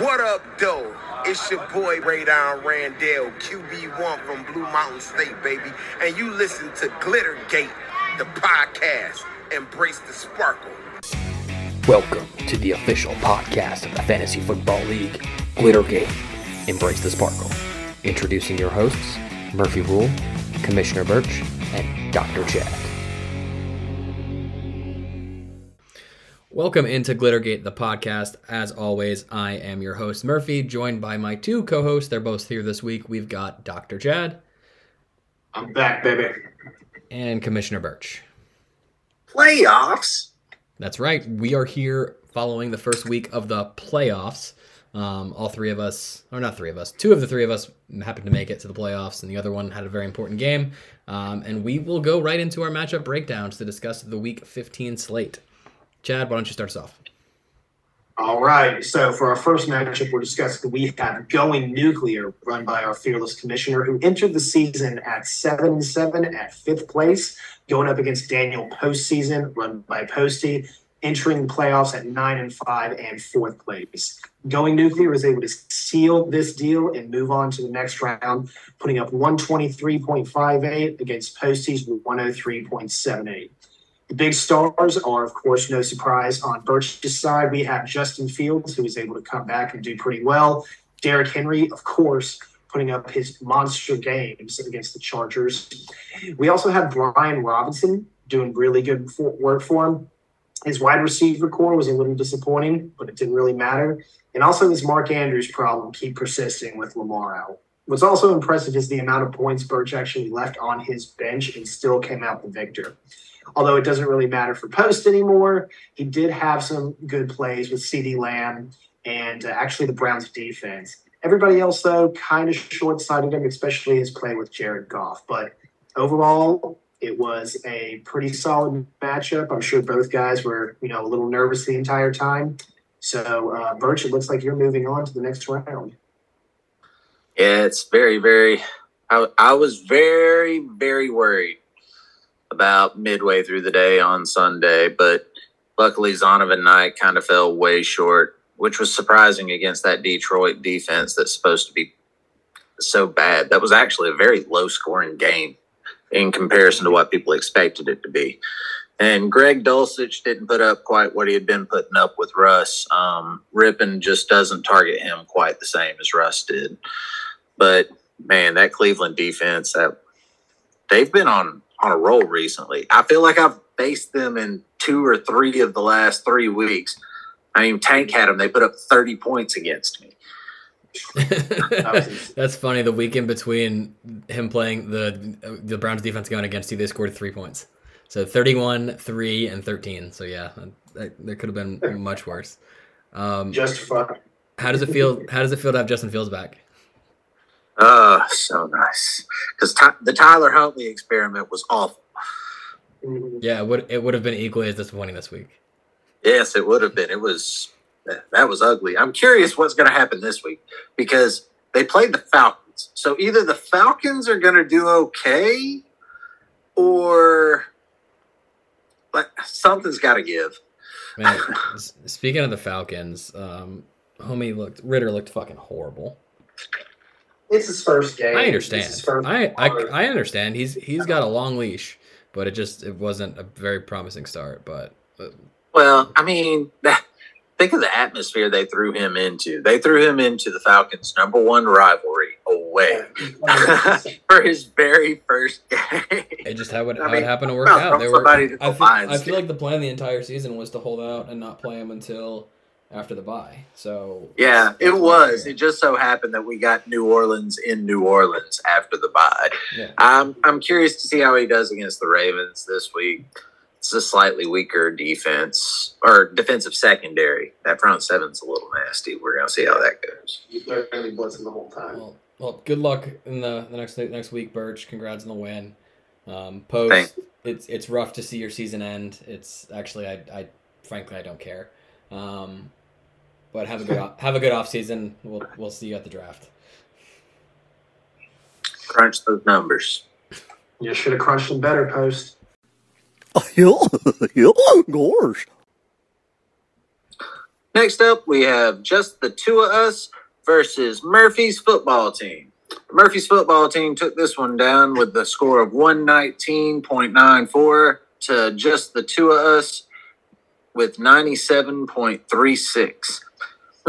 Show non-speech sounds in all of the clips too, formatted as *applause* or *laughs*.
What up, though? It's your boy Radon Randell, QB1 from Blue Mountain State, baby. And you listen to Glittergate, the podcast. Embrace the sparkle. Welcome to the official podcast of the Fantasy Football League, Glittergate. Embrace the sparkle. Introducing your hosts, Murphy Rule, Commissioner Birch, and Dr. Chad. Welcome into Glittergate, the podcast. As always, I am your host, Murphy, joined by my two co hosts. They're both here this week. We've got Dr. Chad I'm back, baby. and Commissioner Birch. Playoffs? That's right. We are here following the first week of the playoffs. Um, all three of us, or not three of us, two of the three of us happened to make it to the playoffs, and the other one had a very important game. Um, and we will go right into our matchup breakdowns to discuss the Week 15 slate. Chad, why don't you start us off? All right. So for our first matchup, we're discussing we have Going Nuclear, run by our fearless commissioner, who entered the season at seven seven at fifth place, going up against Daniel Postseason, run by Posty, entering the playoffs at nine and five and fourth place. Going Nuclear was able to seal this deal and move on to the next round, putting up 123.58 against Posty's 103.78. The big stars are, of course, no surprise. On Birch's side, we have Justin Fields, who was able to come back and do pretty well. Derrick Henry, of course, putting up his monster games against the Chargers. We also have Brian Robinson doing really good work for him. His wide receiver core was a little disappointing, but it didn't really matter. And also, this Mark Andrews problem keep persisting with Lamar out. What's also impressive is the amount of points Birch actually left on his bench and still came out the victor although it doesn't really matter for Post anymore. He did have some good plays with CeeDee Lamb and uh, actually the Browns defense. Everybody else, though, kind of short sighted him, especially his play with Jared Goff. But overall, it was a pretty solid matchup. I'm sure both guys were, you know, a little nervous the entire time. So, uh, Birch, it looks like you're moving on to the next round. Yeah, it's very, very. I, I was very, very worried about midway through the day on Sunday, but luckily Zonovan Knight kind of fell way short, which was surprising against that Detroit defense that's supposed to be so bad. That was actually a very low scoring game in comparison to what people expected it to be. And Greg Dulcich didn't put up quite what he had been putting up with Russ. Um, Rypien just doesn't target him quite the same as Russ did. But man, that Cleveland defense, that they've been on on a roll recently. I feel like I've faced them in two or three of the last three weeks. I mean, Tank had them; they put up thirty points against me. *laughs* That's funny. The week in between him playing the the Browns defense going against you, they scored three points. So 31, 3, and 13. So yeah, that, that could have been much worse. Um, Just fun. How does it feel? How does it feel to have Justin Fields back? Oh, so nice. Because Ty- the Tyler Huntley experiment was awful. Yeah, it would it would have been equally as disappointing this week. Yes, it would have been. It was that was ugly. I'm curious what's going to happen this week because they played the Falcons. So either the Falcons are going to do okay, or like something's got to give. Man, speaking of the Falcons, um, homie looked Ridder looked fucking horrible. It's his first game. I It's understand. his first I, I. I understand. He's he's got a long leash, but it just it wasn't a very promising start. But uh, Well, I mean, *laughs* think of the atmosphere they threw him into. They threw him into the Falcons' number one rivalry away *laughs* for his very first *laughs* game. it just how it, I how mean, it happened to work out. They were. somebody I feel, I feel like the plan the entire season was to hold out and not play him until after the bye. So Yeah, that's it why- was. It just so happened that we got New Orleans in New Orleans after the bye. Yeah. I'm I'm curious to see how he does against the Ravens this week. It's a slightly weaker defense or defensive secondary. That front seven's a little nasty. We're gonna see how that goes. You're really blitzing the whole time. Well, well, good luck in the, the next next week, Birch. Congrats on the win. Um, post, Thanks. it's it's rough to see your season end. It's actually I, I frankly I don't care. Um, but have a good *laughs* off- have a good off season. We'll we'll see you at the draft. Crunch those numbers. You should have crunched them better, post. *laughs* Yeah, yeah, gosh. Next up, we have just the two of us versus Murphy's football team. Murphy's football team took this one down with the score of 119.94 to just the two of us with 97.36.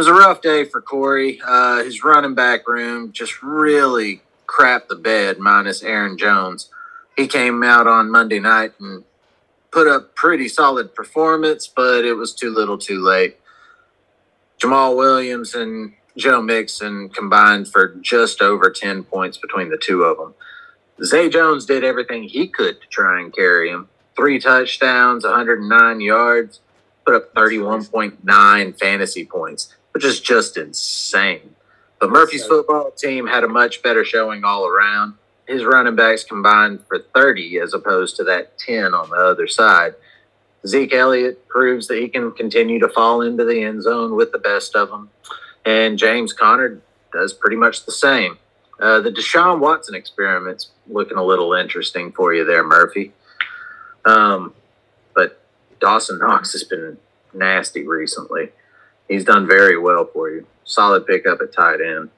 It was a rough day for Corey. Uh, his running back room just really crapped the bed, minus Aaron Jones. He came out on Monday night and put up pretty solid performance, but it was too little too late. Jamaal Williams and Joe Mixon combined for just over 10 points between the two of them. Zay Jones did everything he could to try and carry him. Three touchdowns, 109 yards, put up 31.9 fantasy points, which is just insane. But Murphy's football team had a much better showing all around. His running backs combined for 30 as opposed to that 10 on the other side. Zeke Elliott proves that he can continue to fall into the end zone with the best of them. And James Conner does pretty much the same. Uh, the Deshaun Watson experiment's looking a little interesting for you there, Murphy. Um, but Dawson Knox has been nasty recently. He's done very well for you. Solid pickup at tight end.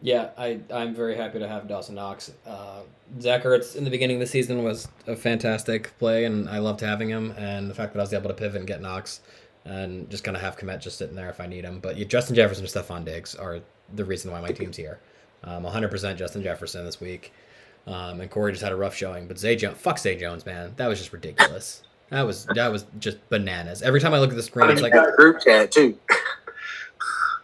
Yeah, I, I'm very happy to have Dawson Knox. Uh, Zach Ertz in the beginning of the season was a fantastic play, and I loved having him. And the fact that I was able to pivot and get Knox and just kind of have Kmet just sitting there if I need him. But Justin Jefferson and Stefon Diggs are the reason why my team's here. Um, 100% Justin Jefferson this week. Um, and Corey just had a rough showing. But Zay Jones, fuck Zay Jones, man. That was just ridiculous. That was that was just bananas. Every time I look at the screen, it's like group chat too. *laughs*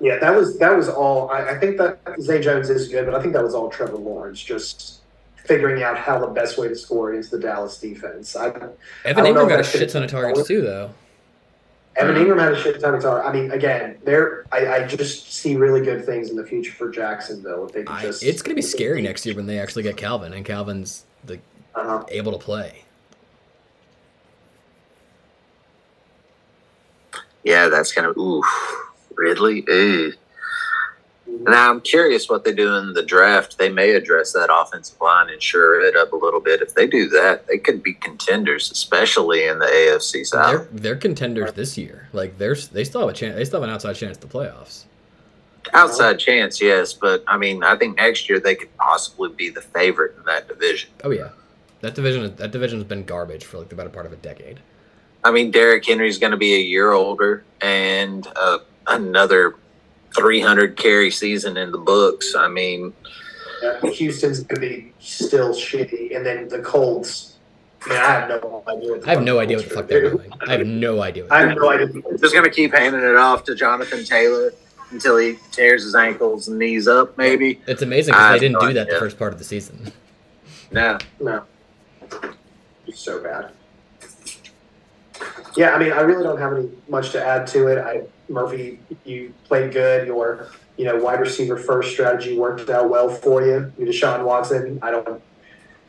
Yeah, that was that was all. I, I think that Zay Jones is good, but I think that was all Trevor Lawrence just figuring out how the best way to score against the Dallas defense. I, Evan I Engram got a shit ton of could- targets too, though. Evan Engram had a shit ton of targets. I mean, again, there I, I just see really good things in the future for Jacksonville if they I, just. it's gonna be scary next year when they actually get Calvin and Calvin's the, Uh-huh. able to play. Yeah, that's kind of oof. Ridley, ooh. Now I'm curious what they do in the draft. They may address that offensive line and shore it up a little bit. If they do that, they could be contenders, especially in the AFC South. They're they're contenders this year. Like there's they still have a chance. They still have an outside chance to the playoffs. Outside chance, yes, but I mean, I think next year they could possibly be the favorite in that division. Oh yeah, that division that division has been garbage for like the better part of a decade. I mean, Derrick Henry's going to be a year older and uh, another 300 carry season in the books. I mean, Yeah, Houston's going to be still shitty, and then the Colts. Man, I have no idea. What the I have no idea what the fuck they're doing. doing. I have no idea. What I they're have no idea. just going to keep handing it off to Jonathan Taylor until he tears his ankles and knees up, maybe. It's amazing I because they didn't no do that the first part of the season. No. No. It's so bad. Yeah, I mean, I really don't have any much to add to it. I Murphy, you played good. Your you know wide receiver first strategy worked out well for you. You Deshaun Watson. I don't.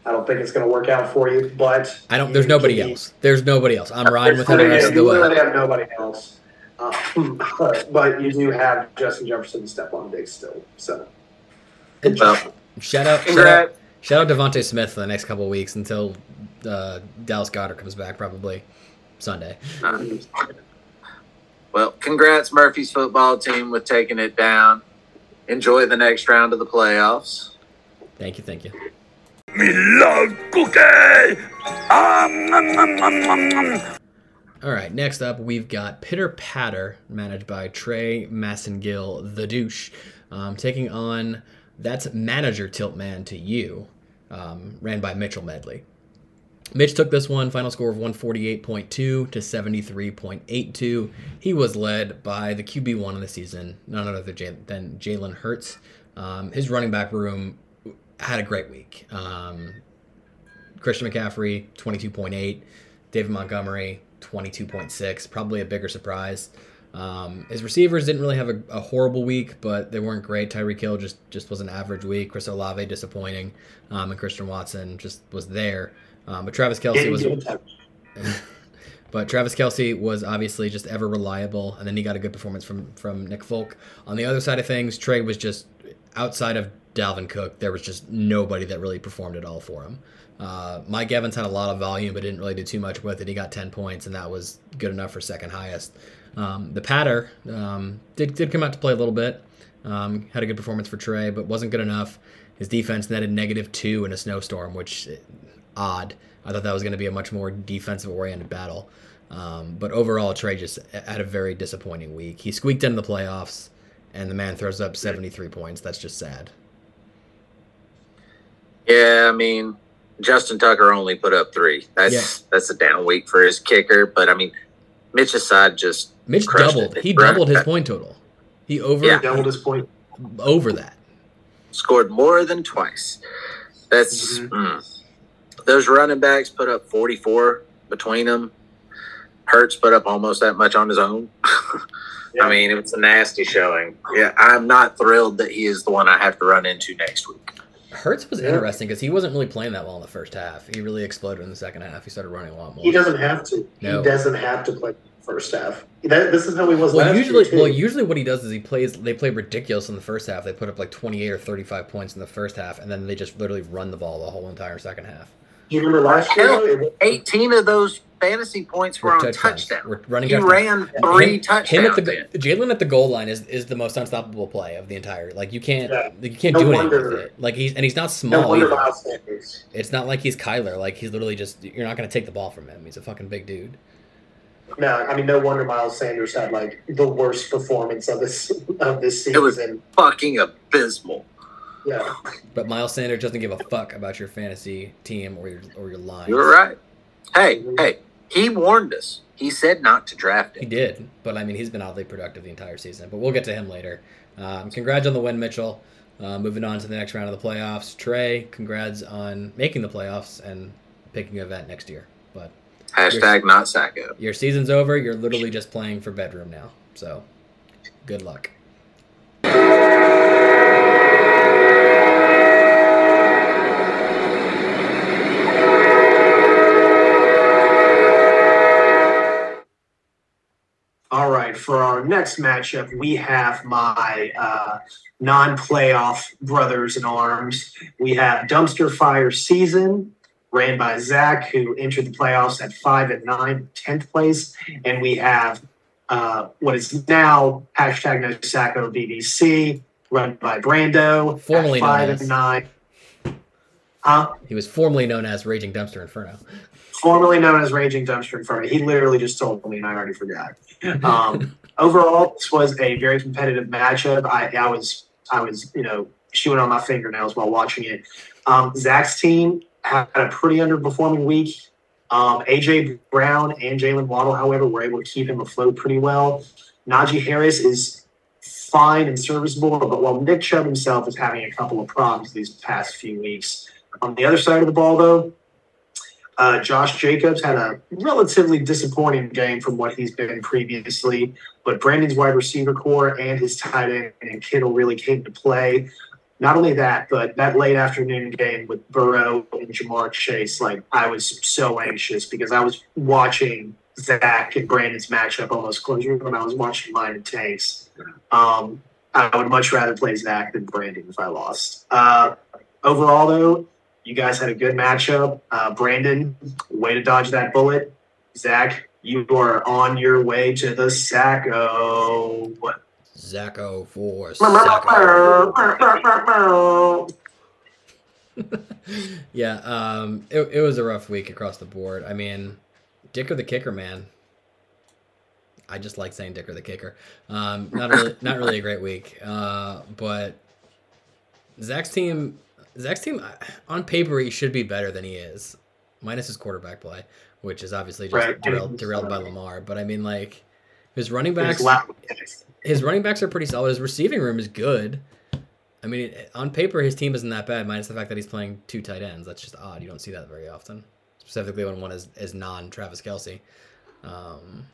I don't think it's going to work out for you, but I don't. There's nobody can be- else. There's nobody else. I'm riding with him the Yeah, rest of the you way. really have nobody else. Um, *laughs* but, but you do have Justin Jefferson and Stefon Diggs still. So And Well, shout out, shout out, congrats. shout out DeVonta Smith for the next couple of weeks until uh, Dallas Goedert comes back probably Sunday. *laughs* Well, congrats, Murphy's football team, with taking it down. Enjoy the next round of the playoffs. Thank you, thank you. Me love cookie. Um, nom, nom. All right, next up we've got Pitter Patter, managed by Trey Massengill, the douche, um, taking on that's manager Tiltman to you, um, ran by Mitchell Medley. Mitch took this one, final score of 148.2 to 73.82. He was led by the QB1 of the season, none other than Jalen Hurts. Um, his running back room had a great week. Um, Christian McCaffrey, 22.8. David Montgomery, 22.6. Probably a bigger surprise. Um, his receivers didn't really have a, a horrible week, but they weren't great. Tyreek Hill just just was an average week. Chris Olave disappointing, um, and Christian Watson just was there. Um, but Travis Kelce was *laughs* but Travis Kelce was obviously just ever reliable, and then he got a good performance from from Nick Folk. On the other side of things, Trey was just outside of Dalvin Cook. There was just nobody that really performed at all for him. Uh, Mike Evans had a lot of volume, but didn't really do too much with it. He got ten points, and that was good enough for second highest. Um, the Patter um, did did come out to play a little bit. Um, had a good performance for Trey, but wasn't good enough. His defense netted negative two in a snowstorm, which odd. I thought that was going to be a much more defensive oriented battle. Um, but overall, Trey just had a very disappointing week. He squeaked into the playoffs, and the man throws up 73 points. That's just sad. Yeah, I mean, Justin Tucker only put up three. That's Yeah. that's a down week for his kicker. But I mean, Mitch side just Mitch doubled. it. He doubled his point total. He over Yeah. Doubled his point. over that. scored more than twice. That's Mhm. mm. Those running backs put up forty four between them. Hurts put up almost that much on his own. *laughs* Yeah. I mean, it was a nasty showing. Yeah, I'm not thrilled that he is the one I have to run into next week. Hurts was Yeah. interesting because he wasn't really playing that well in the first half. He really exploded in the second half. He started running a lot more. He doesn't have to. No. He doesn't have to play first half. That, this is how he was Well, last usually, year too. well, usually what he does is he plays. They play ridiculous in the first half. They put up like twenty-eight or thirty-five points in the first half, and then they just literally run the ball the whole entire second half. Do you remember last year? Hell, though? It was- 18 of those fantasy points were We're on touchdowns. touchdown. We're running He touchdowns. ran three him, touchdowns. Him at the. Jalen at the goal line is, is the most unstoppable play of the entire. Like you can't Yeah. you can't No do anything with it. Like he's and he's not no small wonder either. Miles Sanders. It's not like he's Kyler. Like he's literally just you're not going to take the ball from him. He's a fucking big dude. No, I mean no wonder Miles Sanders had like the worst performance of this of this It was- season. fucking abysmal. Yeah, But Miles Sanders doesn't give a fuck about your fantasy team or your or your line. You're right. Hey, hey, he warned us. He said not to draft him. He did, but I mean, he's been oddly productive the entire season. But we'll get to him later. Um, congrats on the win, Mitchell. Uh, moving on to the next round of the playoffs. Trey, congrats on making the playoffs and picking an event next year. But Hashtag not Sacco. your season's over. You're literally just playing for bedroom now. So good luck. All right, for our next matchup, we have my uh, non-playoff brothers in arms. We have Dumpster Fire Season, ran by Zach, who entered the playoffs at five and nine, 10th place, and we have uh, what is now hashtag No Sacco BBC, run by Brando, Formerly at known five as. and nine. Huh? He was formerly known as Raging Dumpster Inferno. Formerly known as Raging Dumpster Inferno. He literally just told me, and I already forgot. Um, overall, this was a very competitive matchup. I, I was, I was, you know, chewing on my fingernails while watching it. Um, Zach's team had a pretty underperforming week. Um, AJ Brown and Jaylen Waddle, however, were able to keep him afloat pretty well. Najee Harris is fine and serviceable, but while Nick Chubb himself is having a couple of problems these past few weeks. On the other side of the ball, though, uh, Josh Jacobs had a relatively disappointing game from what he's been previously, but Brandon's wide receiver core and his tight end and Kittle really came to play. Not only that, but that late afternoon game with Burrow and Ja'Marr Chase, like I was so anxious because I was watching Zach and Brandon's matchup almost closer when I was watching mine and Tank's. Um, I would much rather play Zach than Brandon if I lost. Uh, overall, though, you guys had a good matchup. Uh, Brandon, way to dodge that bullet. Zach, you are on your way to the Sacco. Zacko for Sacco. *laughs* Yeah, um, it, it was a rough week across the board. I mean, Dicker the kicker, man. I just like saying Dicker the kicker. Um, not really, not really a great week. Uh, but Zach's team, Zach's team, on paper, he should be better than he is, minus his quarterback play, which is obviously just Right. derailed, derailed by Lamar. But I mean, like his running backs, his running backs are pretty solid. His receiving room is good. I mean, on paper, his team isn't that bad, minus the fact that he's playing two tight ends. That's just odd. You don't see that very often, specifically when one is, is non Travis Kelce. Um,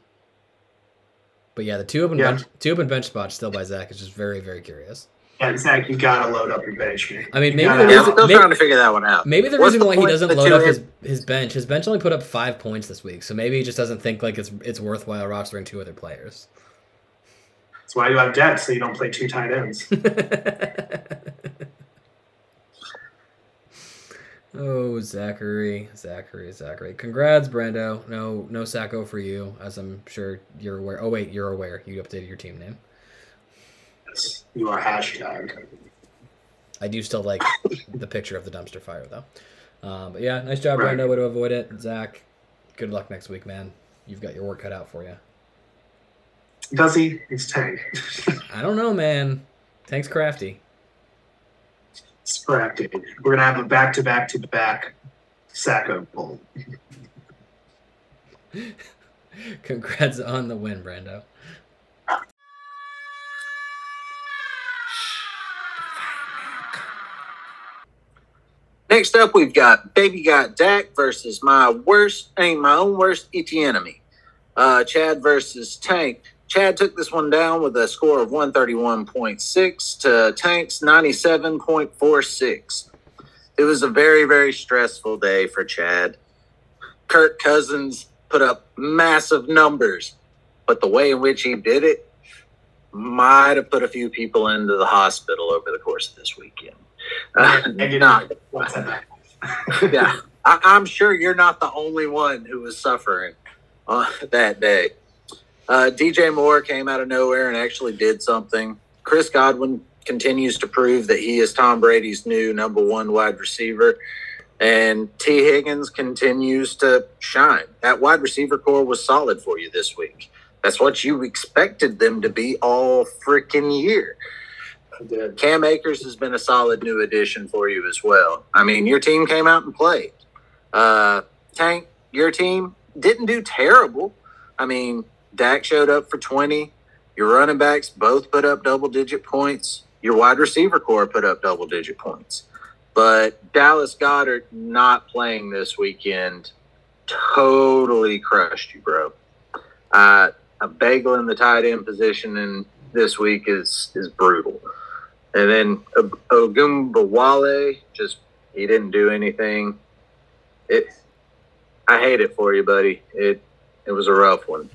but yeah, the two open Yeah. bench, two open bench spots still by Zach is just very very curious. Yeah, Zach, you gotta load up your bench, man. I mean, maybe gotta the Yeah, I'm still maybe- trying to figure that one out. Maybe the What's reason the why he doesn't load up his, his bench, his bench only put up five points this week, so maybe he just doesn't think like it's it's worthwhile rostering two other players. That's why you have depth, so you don't play two tight ends. *laughs* Oh, Zachary, Zachary, Zachary. Congrats, Brando. No, no Sacco for you, as I'm sure you're aware. Oh wait, you're aware. You updated your team name. You are hashtag. I do still like the picture of the dumpster fire though. Um, but yeah, nice job, Right. Brando. Way to avoid it, Zach. Good luck next week, man. You've got your work cut out for you. Does he? He's Tank. *laughs* I don't know, man. Thanks, crafty. Scrapped We're gonna have a back to back to back Sacco poll. *laughs* Congrats on the win, Brando. Next up, we've got Baby Got Dak versus my worst, mean, my own worst itchy enemy. Uh, Chad versus Tank. Chad took this one down with a score of 131.6 to Tank's 97.46. It was a very, very stressful day for Chad. Kirk Cousins put up massive numbers, but the way in which he did it might have put a few people into the hospital over the course of this weekend. Uh, not *laughs* yeah, I, I'm sure you're not the only one who was suffering uh, that day. Uh, DJ Moore came out of nowhere and actually did something. Chris Godwin continues to prove that he is Tom Brady's new number one wide receiver. And Tee Higgins continues to shine. That wide receiver core was solid for you this week. That's what you expected them to be all freaking year. Did. Cam Akers has been a solid new addition for you as well. I mean, your team came out and played. Uh, Tank, your team didn't do terrible. I mean, Dak showed up for 20. Your running backs both put up double digit points. Your wide receiver core put up double digit points. But Dallas Goedert not playing this weekend totally crushed you, bro. Uh, a bagel in the tight end position in this week is is brutal. And then Ogunbowale, just he didn't do anything. It, I hate it for you, buddy. It it was a rough one.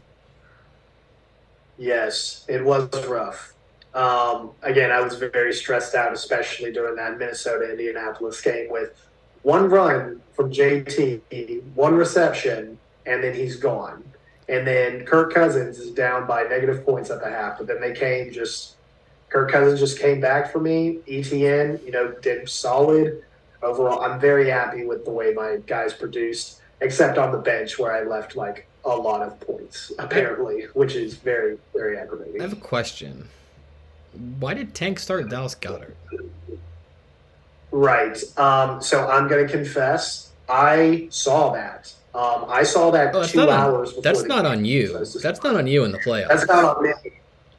Yes, it was rough. Um, again, I was very stressed out, especially during that Minnesota Indianapolis game with one run from JT, one reception, and then he's gone. And then Kirk Cousins is down by negative points at the half, but then they came just Kirk Cousins just came back for me. ETN, you know, did solid. Overall, I'm very happy with the way my guys produced, except on the bench where I left like a lot of points, apparently, which is very, very aggravating. I have a question. Why did Tank start Dallas Goedert? Right. Um, so I'm going to confess, I saw that. Um, I saw that Oh, two not on- hours before. That's not game. on you. it's just- That's not on you in the playoffs. That's not on me.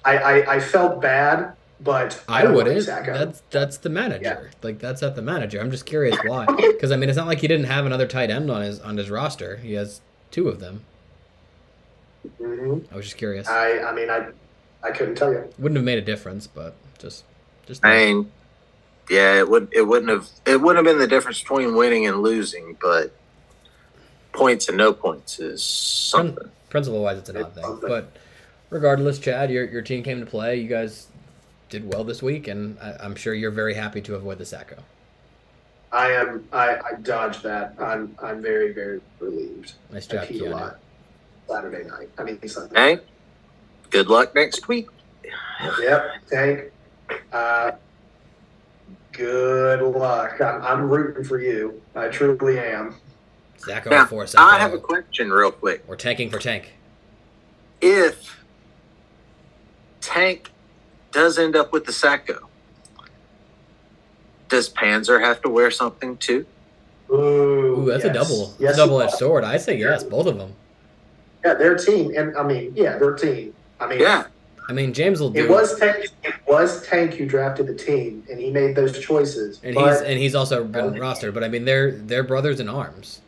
I, I, I felt bad, but I don't wouldn't. Sacco. That's that's the manager. Yeah. Like that's at the manager. I'm just curious why. *laughs* Because I mean, it's not like he didn't have another tight end on his on his roster. He has two of them. Mhm. I was just curious. I, I mean, I, I couldn't tell you. Wouldn't have made a difference, but just just. I mean, yeah, it would it wouldn't have it wouldn't have been the difference between winning and losing, but points and no points is something. Principle wise, it's an odd It's thing. something. But regardless, Chad, your your team came to play. You guys did well this week, and I, I'm sure you're very happy to avoid the Sacco. I am. I, I dodged that. I'm. I'm very, very relieved. Nice I job, peed a Keanu. lot. Saturday night. I mean Sunday. Hey, good luck next week. Yep. Tank. Uh, good luck. I'm, I'm rooting for you. I truly am. Sacco Now, for Sacco. I have a question real quick. We're tanking for tank. If Tank does end up with the Sacco, does Panzer have to wear something too? Ooh, Ooh, that's a double, Yes, double edged sword. I say yes, Yeah. both of them. Yeah, their team, and I mean, yeah, their team. I mean, Yeah, I mean, James will do. It was Tank. It was Tank who drafted the team, and he made those choices. and but, he's and he's also been rostered. But I mean, they're they're brothers in arms.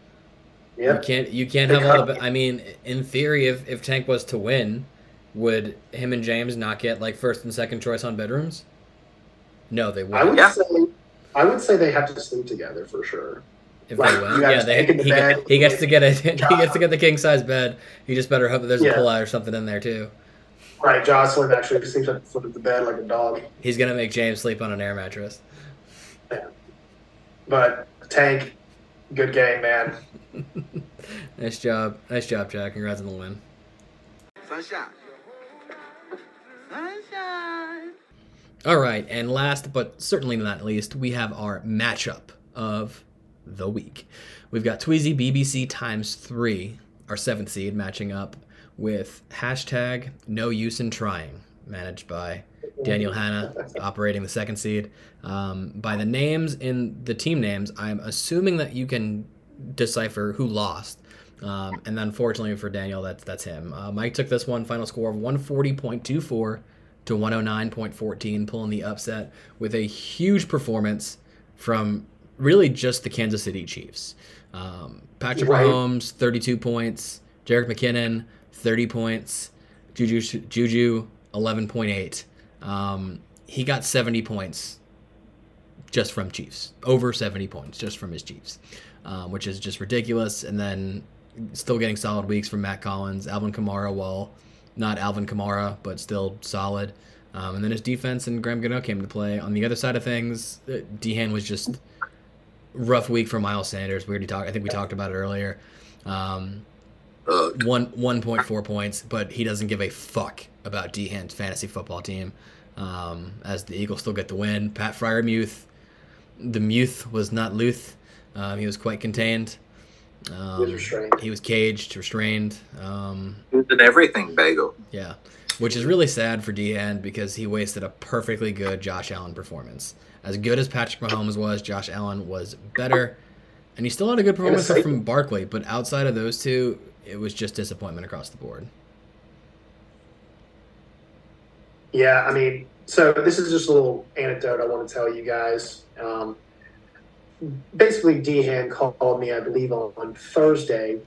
Yeah. You can't you can't They have all cut- the. I mean, in theory, if if Tank was to win, would him and James not get like first and second choice on bedrooms? No, they I wouldn't. would Yeah. say, I would say they have to sleep together for sure. if like, they win, yeah, they, Tank the he, bed. get, he gets to get a *laughs* he gets to get the king size bed. You just better hope that there's a Yeah. pull out or something in there too. Right, Jocelyn actually sleeps at the foot of the bed like a dog. He's gonna make James sleep on an air mattress. Yeah. But Tank, Good game, man. *laughs* Nice job. Nice job, Jack. Congrats on the win. Sunshine. Sunshine. All right, and last but certainly not least, we have our matchup of the week. We've got Tweezy BBC times three, our seventh seed, matching up with hashtag No Use in Trying, managed by Daniel Hanna, operating the second seed. Um, by the names in the team names, I'm assuming that you can decipher who lost. Um, and then, unfortunately for Daniel, that's that's him. Uh, Mike took this one, final score of 140.24 to 109.14, pulling the upset with a huge performance from really just the Kansas City Chiefs. Um, Patrick Right. Mahomes, 32 points. Jerick McKinnon, 30 points. Juju, Juju 11.8. Um, he got 70 points just from Chiefs, over 70 points just from his Chiefs, um, which is just ridiculous. And then still getting solid weeks from Matt Collins, Alvin Kamara, well, not Alvin Kamara, but still solid. Um, and then his defense and Graham Gano came to play. On the other side of things, uh, Dehan was just rough week for Miles Sanders. We already talked. I think we talked about it earlier. Um, one one point four points, but he doesn't give a fuck about Dehan's fantasy football team. Um, as the Eagles still get the win. Pat Freiermuth, the Muth was not Luth. Um, he was quite contained. Um, He was restrained. He was caged, restrained. Um, Who's in everything, Bagel? yeah, which is really sad for Dehan because he wasted a perfectly good Josh Allen performance. As good as Patrick Mahomes was, Josh Allen was better, and he still had a good performance say- from Barkley. But outside of those two, it was just disappointment across the board. Yeah, I mean, so this is just a little anecdote I want to tell you guys. Um, basically, Dehan called me, I believe, on, Thursday.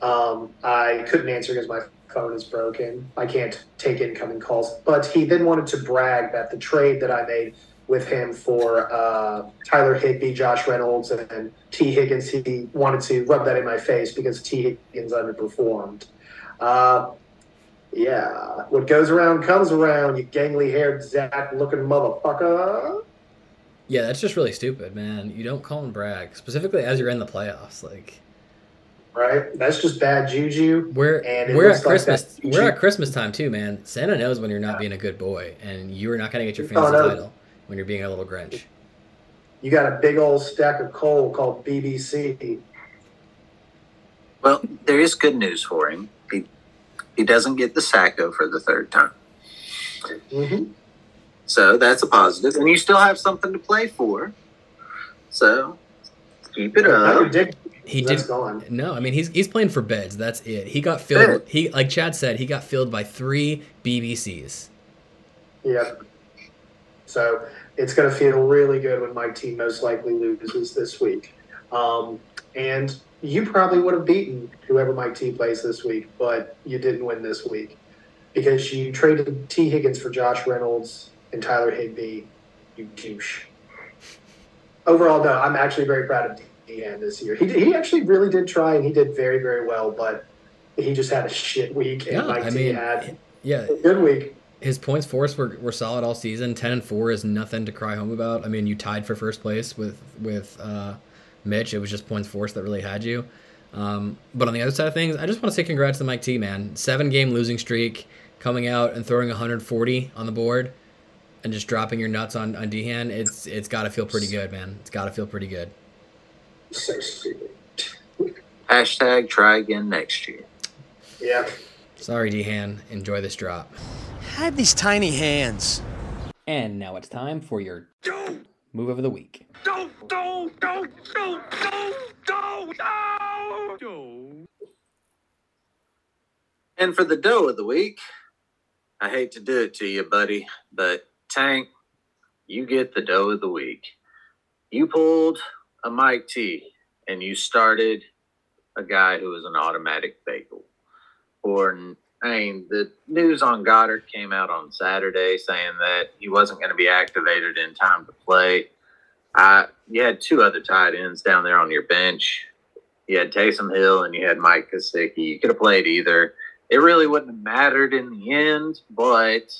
Um, I couldn't answer because my phone is broken. I can't take incoming calls. But he then wanted to brag that the trade that I made with him for uh, Tyler Higbee, Josh Reynolds, and Tee Higgins, he wanted to rub that in my face because Tee Higgins underperformed. Uh, yeah, what goes around comes around, you gangly haired Zach looking motherfucker. Yeah, that's just really stupid, man. You don't call and brag, specifically as you're in the playoffs. Like Right? That's just bad juju. we're And we're at like Christmas. we're at Christmas time too, man. Santa knows when you're not being a good boy, and you are not going to get your Oh, fantasy no. title when you're being a little Grinch. You got a big old stack of coal called BBC. Well, there is good news for him. He he doesn't get the Sacco for the third time. Mm-hmm. So that's a positive. And you still have something to play for. So keep it up. dick, He that's did gone. no. I mean, he's he's playing for beds. That's it. He got filled. Bid. He like Chad said, he got filled by three BBCs. Yep. So it's going to feel really good when my team most likely loses this week. Um, and you probably would have beaten whoever my team plays this week, but you didn't win this week because you traded Tee Higgins for Josh Reynolds and Tyler Higbee. You douche. Overall, though, I'm actually very proud of Deanne this year. He, he actually really did try and he did very, very well, but he just had a shit week. And Yeah, Mike I T mean, had yeah, a good week. his points force were, were solid all season. Ten and four is nothing to cry home about. I mean, you tied for first place with with uh, Mitch. It was just points force that really had you. Um, but on the other side of things, I just want to say congrats to Mike T. Man, seven game losing streak, coming out and throwing 140 on the board, and just dropping your nuts on on Dehan. It's it's got to feel pretty good, man. It's got to feel pretty good. So stupid. Hashtag try again next year. Yeah. Sorry, Dehan. Enjoy this drop. I have these tiny hands. And now it's time for your Don't, move of the week. don't, don't, don't, don't, don't, don't, don't, don't. And for the dough of the week, I hate to do it to you, buddy, but Tank, you get the dough of the week. You pulled a Mike T and you started a guy who was an automatic bagel. Or, I mean, the news on Goedert came out on Saturday saying that he wasn't going to be activated in time to play. I, you had two other tight ends down there on your bench. You had Taysom Hill and you had Mike Gesicki. You could have played either it really wouldn't have mattered in the end, but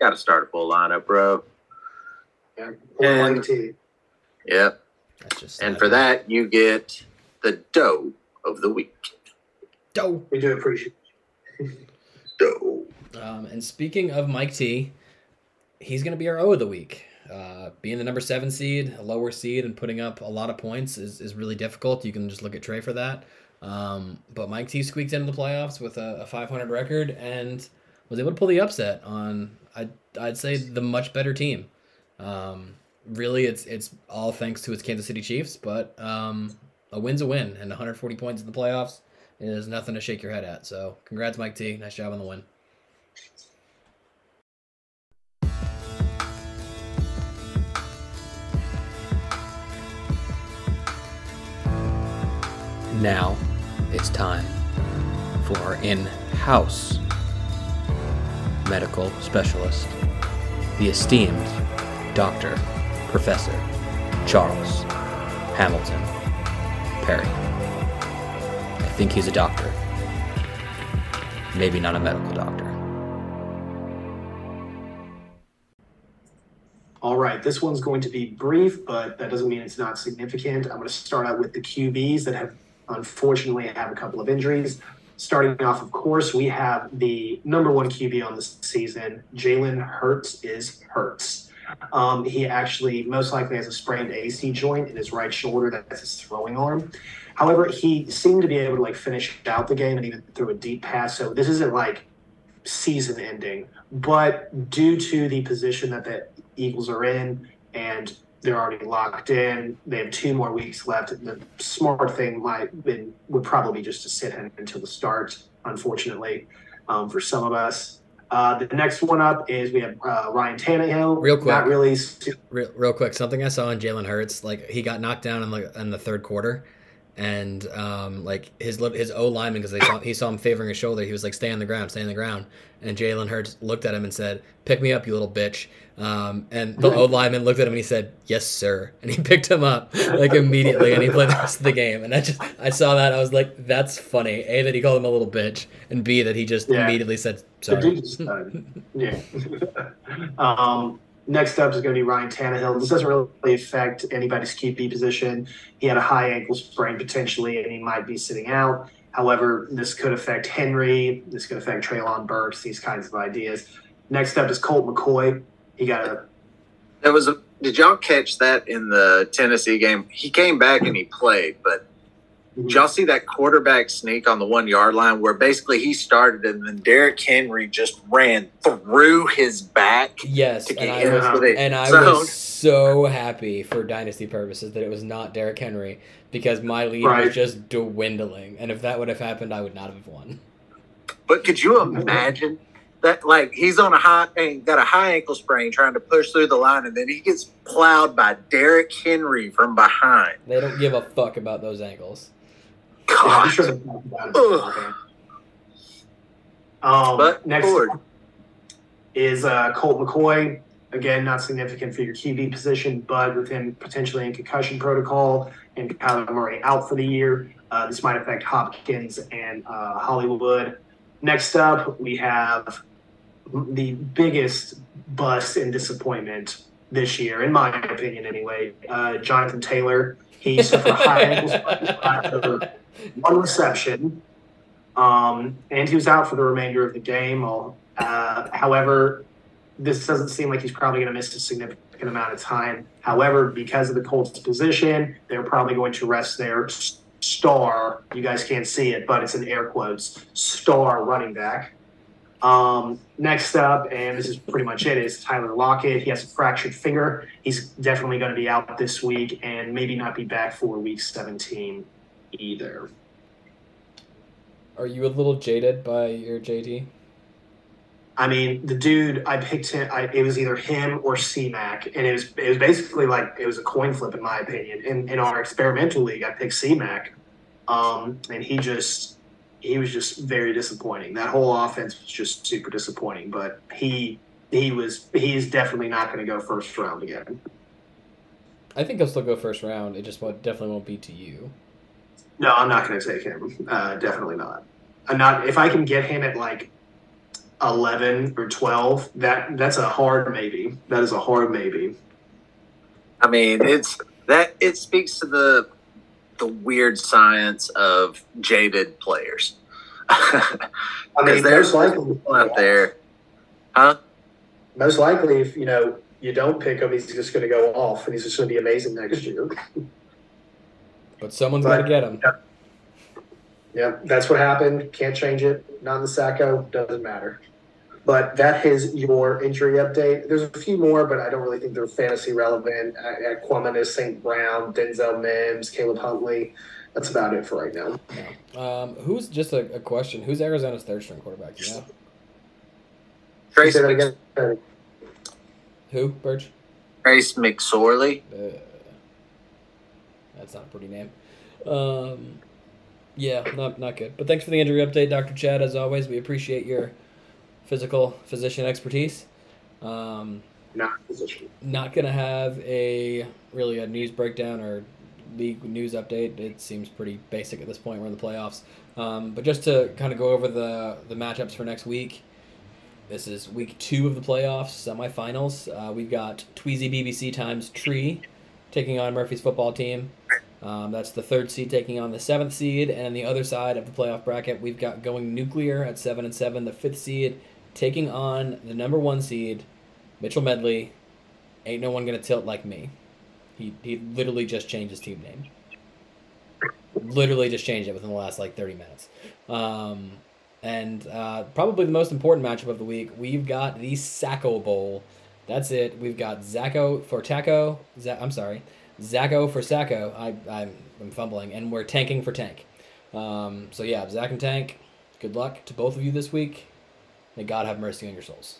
got to start a full lineup, bro. Yeah. And- Mike T. Yep. That's just And for that, you get the dough of the week. Dough. We do appreciate. Dough. Um, and speaking of Mike T, he's going to be our O of the week. Uh, being the number seven seed, a lower seed, and putting up a lot of points is, is really difficult. You can just look at Trey for that. Um, but Mike T squeaked into the playoffs with a, a 500 record and was able to pull the upset on, I'd, I'd say, the much better team. Um, really, it's it's all thanks to its Kansas City Chiefs, but um, a win's a win, and 140 points in the playoffs is nothing to shake your head at. So, congrats, Mike T. Nice job on the win. Now it's time for in house medical specialist, the esteemed Dr. Professor Charles Hamilton Perry. I think he's a doctor, maybe not a medical doctor. All right, this one's going to be brief, but that doesn't mean it's not significant. I'm going to start out with the QBs that have unfortunately have a couple of injuries. Starting off, of course, we have the number one QB on this season. Jalen Hurts is Hurts. Um, he actually most likely has a sprained AC joint in his right shoulder. That's his throwing arm. However, he seemed to be able to like finish out the game and even threw a deep pass. So this isn't like season ending, but due to the position that the Eagles are in and they're already locked in, they have two more weeks left. The smart thing might been would probably be just to sit him until the start. Unfortunately, um, for some of us. Uh, the next one up is we have uh, Ryan Tannehill. Real quick. not really. Real, real quick, something I saw in Jalen Hurts, like he got knocked down in the in the third quarter, and um, like his his O lineman because they saw he saw him favoring his shoulder. He was like, "Stay on the ground, stay on the ground." And Jalen Hurts looked at him and said, "Pick me up, you little bitch." Um, and the O lineman looked at him and he said, "Yes, sir." And he *laughs* picked him up like immediately, and he played the rest of the game. And I just I saw that I was like, "That's funny." A that he called him a little bitch, and B that he just Yeah. immediately said, "Sorry." yeah. *laughs* um, next up is going to be Ryan Tannehill. This doesn't really affect anybody's QB position. He had a high ankle sprain potentially, and he might be sitting out. However, this could affect Henry. This could affect Treylon Burks. These kinds of ideas. Next up is Colt McCoy. He got a There was a. Did y'all catch that in the Tennessee game? He came back and he played, but did y'all see that quarterback sneak on the one yard line where basically he started and then Derrick Henry just ran through his back Yes, to and I was. And I So- was so happy for dynasty purposes that it was not Derrick Henry because my lead Right. was just dwindling. And if that would have happened, I would not have won. But could you imagine that? Like he's on a high and got a high ankle sprain, trying to push through the line, and then he gets plowed by Derrick Henry from behind. They don't give a fuck about those angles. Yeah, I'm sure they talked about it Um, But next forward. is uh, Colt McCoy. Again, not significant for your QB position, but with him potentially in concussion protocol and Kyler Murray out for the year, uh, this might affect Hopkins and uh, Hollywood. Next up, we have the biggest bust and disappointment this year, in my opinion, anyway. Uh, Jonathan Taylor. He suffered a high ankle one reception, um, and he was out for the remainder of the game. Uh, however, this doesn't seem like he's probably going to miss a significant amount of time. However, because of the Colts' position, they're probably going to rest their star. You guys can't see it, but it's in air quotes star running back. Um, next up, and this is pretty much it, is Tyler Lockett. He has a fractured finger. He's definitely going to be out this week and maybe not be back for week 17 either. Are you a little jaded by your JD? I mean, the dude I picked him. I, it was either him or C-Mac, and it was it was basically like it was a coin flip in my opinion. In in our experimental league, I picked C-Mac, um, and he just he was just very disappointing. That whole offense was just super disappointing. But he he was he is definitely not going to go first round again. I think he'll still go first round. It just won't, definitely won't be to you. No, I'm not going to take him. Uh, definitely not. I'm not. If I can get him at like eleven or twelve, that that's a hard maybe. That is a hard maybe. I mean, it's that it speaks to the the weird science of jaded players. *laughs* I Because mean, there's most likely, out there, huh? most likely, if you know you don't pick him, he's just going to go off, and he's just going to be amazing next year. *laughs* But someone's got to get him. Yeah, that's what happened. Can't change it. Not in the Sacko. Doesn't matter. But that is your injury update. There's a few more, but I don't really think they're fantasy relevant. Uh, Amon-Ra St. Brown, Denzel Mims, Caleb Huntley. That's about it for right now. Um, who's just a, a question? Who's Arizona's third string quarterback? Yeah. You know Trace, Say again. who? Birch. Trace McSorley. Uh, that's not a pretty name. Um, yeah, not not good. But thanks for the injury update, Doctor Chad. As always, we appreciate your physical physician expertise. Um, Not position. not gonna have a really a news breakdown or league news update. It seems pretty basic at this point. We're in the playoffs, um, but just to kind of go over the the matchups for next week. This is week two of the playoffs, semifinals. Uh, we've got Tweezy BBC times Tree taking on Murphy's football team. Um, that's the third seed taking on the seventh seed, and the other side of the playoff bracket, we've got going nuclear at seven and seven, the fifth seed taking on the number one seed, Mitchell Medley. Ain't no one gonna tilt like me. He he literally just changed his team name. Literally just changed it within the last like thirty minutes. Um, and uh, probably the most important matchup of the week, we've got the Sacko Bowl. That's it. We've got Zacco for Taco. Z- I'm sorry, Zacco for Sacko. I I'm, I'm fumbling, and we're tanking for Tank. Um, so yeah, Zach and Tank. Good luck to both of you this week. May God have mercy on your souls.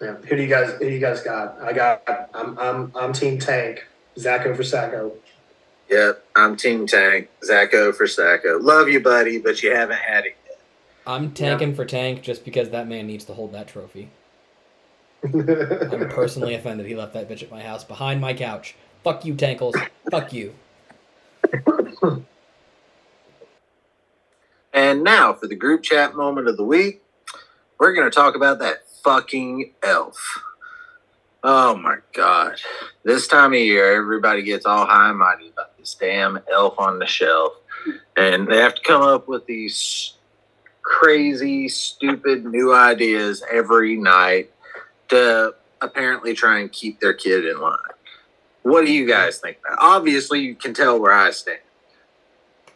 Yeah. Who do you guys? Who do you guys got? I got. I'm. I'm. I'm Team Tank. Zacco for Sacko. Yep, I'm Team Tank. Zacho for Sacko. Love you, buddy, but you haven't had it yet. I'm tanking for Tank just because that man needs to hold that trophy. *laughs* I'm personally offended he left that bitch at my house behind my couch. Fuck you, Tankles. Fuck you. And now for the group chat moment of the week, we're going to talk about that fucking elf. Oh my god. This time of year, everybody gets all high and mighty about this damn elf on the shelf. And they have to come up with these crazy, stupid new ideas every night to apparently try and keep their kid in line. What do you guys think? Obviously, you can tell where I stand.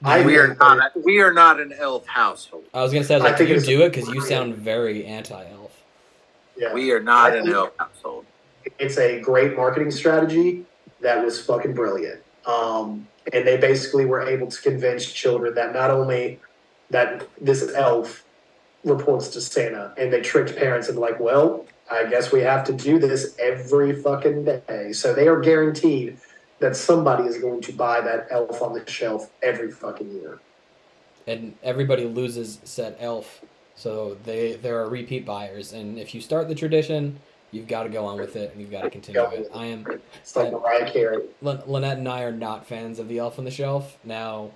I we are think not. We are not an elf household. I was gonna say, I was I like, think you do it? Because you sound very anti-elf. Yeah. We are not I an elf household. it's a great marketing strategy that was fucking brilliant. Um, and they basically were able to convince children that not only that this elf reports to Santa, and they tricked parents and like, well, I guess we have to do this every fucking day. So they are guaranteed that somebody is going to buy that elf on the shelf every fucking year. and everybody loses said elf, so they there are repeat buyers. And if you start the tradition, you've got to go on with it, and you've got to continue it. I am It's like Mariah Carey. Lyn- Lynette and I are not fans of the elf on the shelf. Now,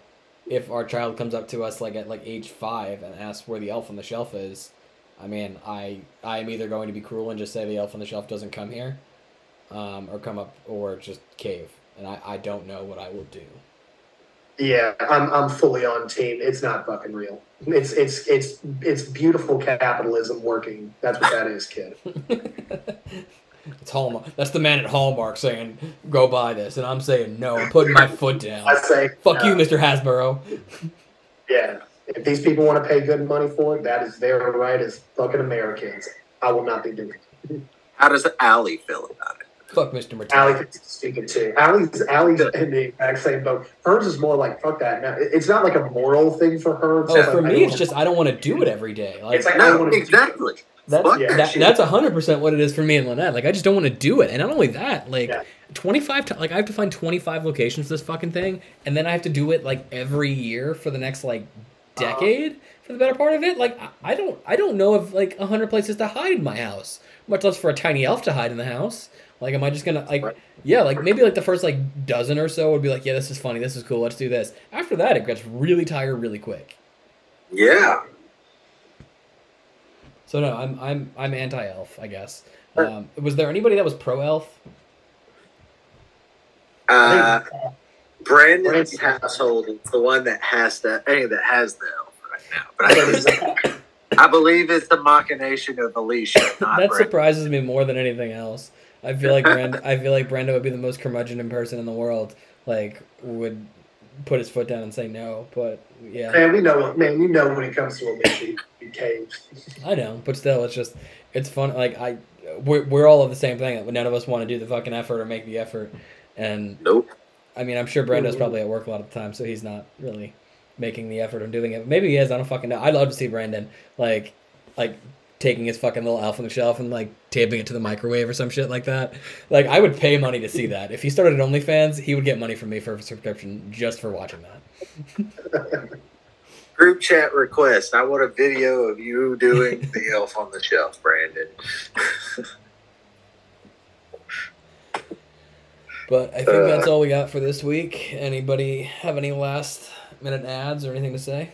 if our child comes up to us like at like age five and asks where the elf on the shelf is, I mean, I I am either going to be cruel and just say the elf on the shelf doesn't come here, um, or come up or just cave, and I I don't know what I will do. Yeah, I'm I'm fully on team. It's not fucking real. It's it's it's it's beautiful capitalism working. That's what that is, kid. *laughs* It's Hallmark. That's the man at Hallmark saying, "Go buy this," and I'm saying, "No, I'm putting my foot down." I say, Fuck you. Mr. Hasbro. Yeah, if these people want to pay good money for it, that is their right as fucking Americans. I will not be doing it. How does Allie feel about it? Fuck Mr. Martinez. Allie thinks it's stupid too. Allie's Allie's in the exact same boat. Hers is more like fuck that. Now, it's not like a moral thing for her. It's Oh, just for like, I me, it's just I don't want to do it every day. Like, It's like I don't No, want to exactly. That's Fuck yeah. that, that's hundred percent what it is for me and Lynette. Like I just don't want to do it, and not only that, like Yeah. twenty five. T- like I have to find twenty five locations for this fucking thing, and then I have to do it like every year for the next like decade for the better part of it. Like I, I don't I don't know of like a hundred places to hide in my house, much less for a tiny elf to hide in the house. Like am I just gonna like Right. yeah like maybe like the first like dozen or so would be like yeah this is funny this is cool let's do this. After that it gets really tired really quick. Yeah. So no, I'm I'm I'm anti elf, I guess. Um, was there anybody that was pro elf? Uh, Brandon's Brandon- household is the one that has to, hey, that has the elf right now. But I, *laughs* I believe it's the machination of Alicia, *laughs* not that Brandon. surprises me more than anything else. I feel like Brenda. I feel like Brenda would be the most curmudgeon in person in the world. Like would put his foot down and say no. But yeah, Man, we know. Man, you know when it comes to Alicia, he caves. *laughs* I know. But still, it's just it's fun. Like I, we're we're all of the same thing. None of us want to do the fucking effort or make the effort. And Nope. I mean, I'm sure Brenda's probably at work a lot of the time, so he's not really making the effort of doing it. Maybe he is. I don't fucking know. I'd love to see Brandon like, like taking his fucking little elf on the shelf and like taping it to the microwave or some shit like that. Like, I would pay money to see *laughs* that. If he started an OnlyFans, he would get money from me for a subscription just for watching that. *laughs* Group chat request. I want a video of you doing the *laughs* elf on the shelf, Brandon. But I think that's all we got for this week. Anybody have any last minute ads or anything to say?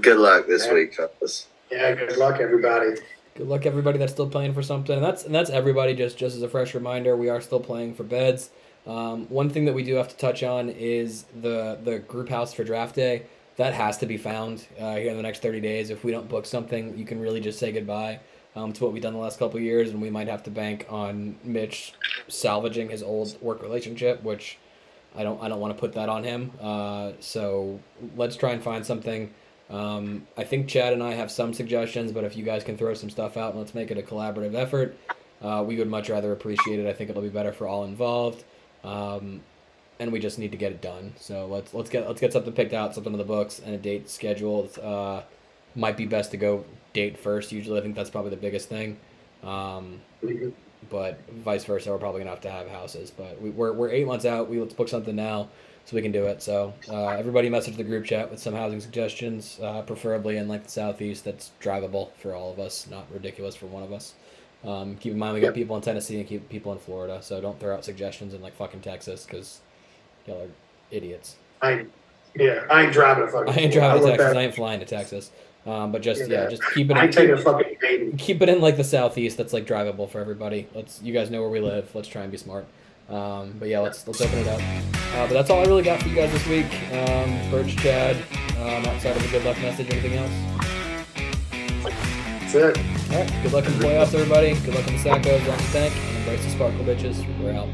Good luck this week, fellas. Yeah, good luck, everybody. Good luck everybody that's still playing for something. And that's and that's everybody. Just just as a fresh reminder, we are still playing for beds. Um, one thing that we do have to touch on is the the group house for draft day. That has to be found uh, here in the next thirty days. If we don't book something, you can really just say goodbye um, to what we've done the last couple years, and we might have to bank on Mitch salvaging his old work relationship, which I don't I don't want to put that on him. Uh, so let's try and find something. Um, I think Chad and I have some suggestions, but if you guys can throw some stuff out and let's make it a collaborative effort, uh, we would much rather appreciate it. I think it'll be better for all involved, um, and we just need to get it done. So let's let's get let's get something picked out, something in the books, and a date scheduled. Uh, might be best to go date first. Usually, I think that's probably the biggest thing. Um, but vice versa, we're probably gonna have to have houses. But we, we're we're eight months out. We let's book something now so we can do it. So uh, everybody message the group chat with some housing suggestions, uh, preferably in like the southeast that's drivable for all of us, not ridiculous for one of us. Um, keep in mind we got people in Tennessee and keep people in Florida, so don't throw out suggestions in like fucking Texas because y'all are idiots. I, yeah, I ain't driving a fucking. I ain't driving to Texas. I ain't flying to Texas. Um, but just Yeah. yeah, just keep it. I In, ain't taking a fucking baby. keep it in like the southeast that's like drivable for everybody. Let's you guys know where we live. Let's try and be smart. Um, but yeah, let's let's open it up. Uh, but that's all I really got for you guys this week. Um, Birch, Chad, um, outside of a good luck message, anything else? That's it. All right, good luck in the playoffs, everybody. Good luck in the Sackos, on the tank, and embrace the sparkle, bitches. We're out.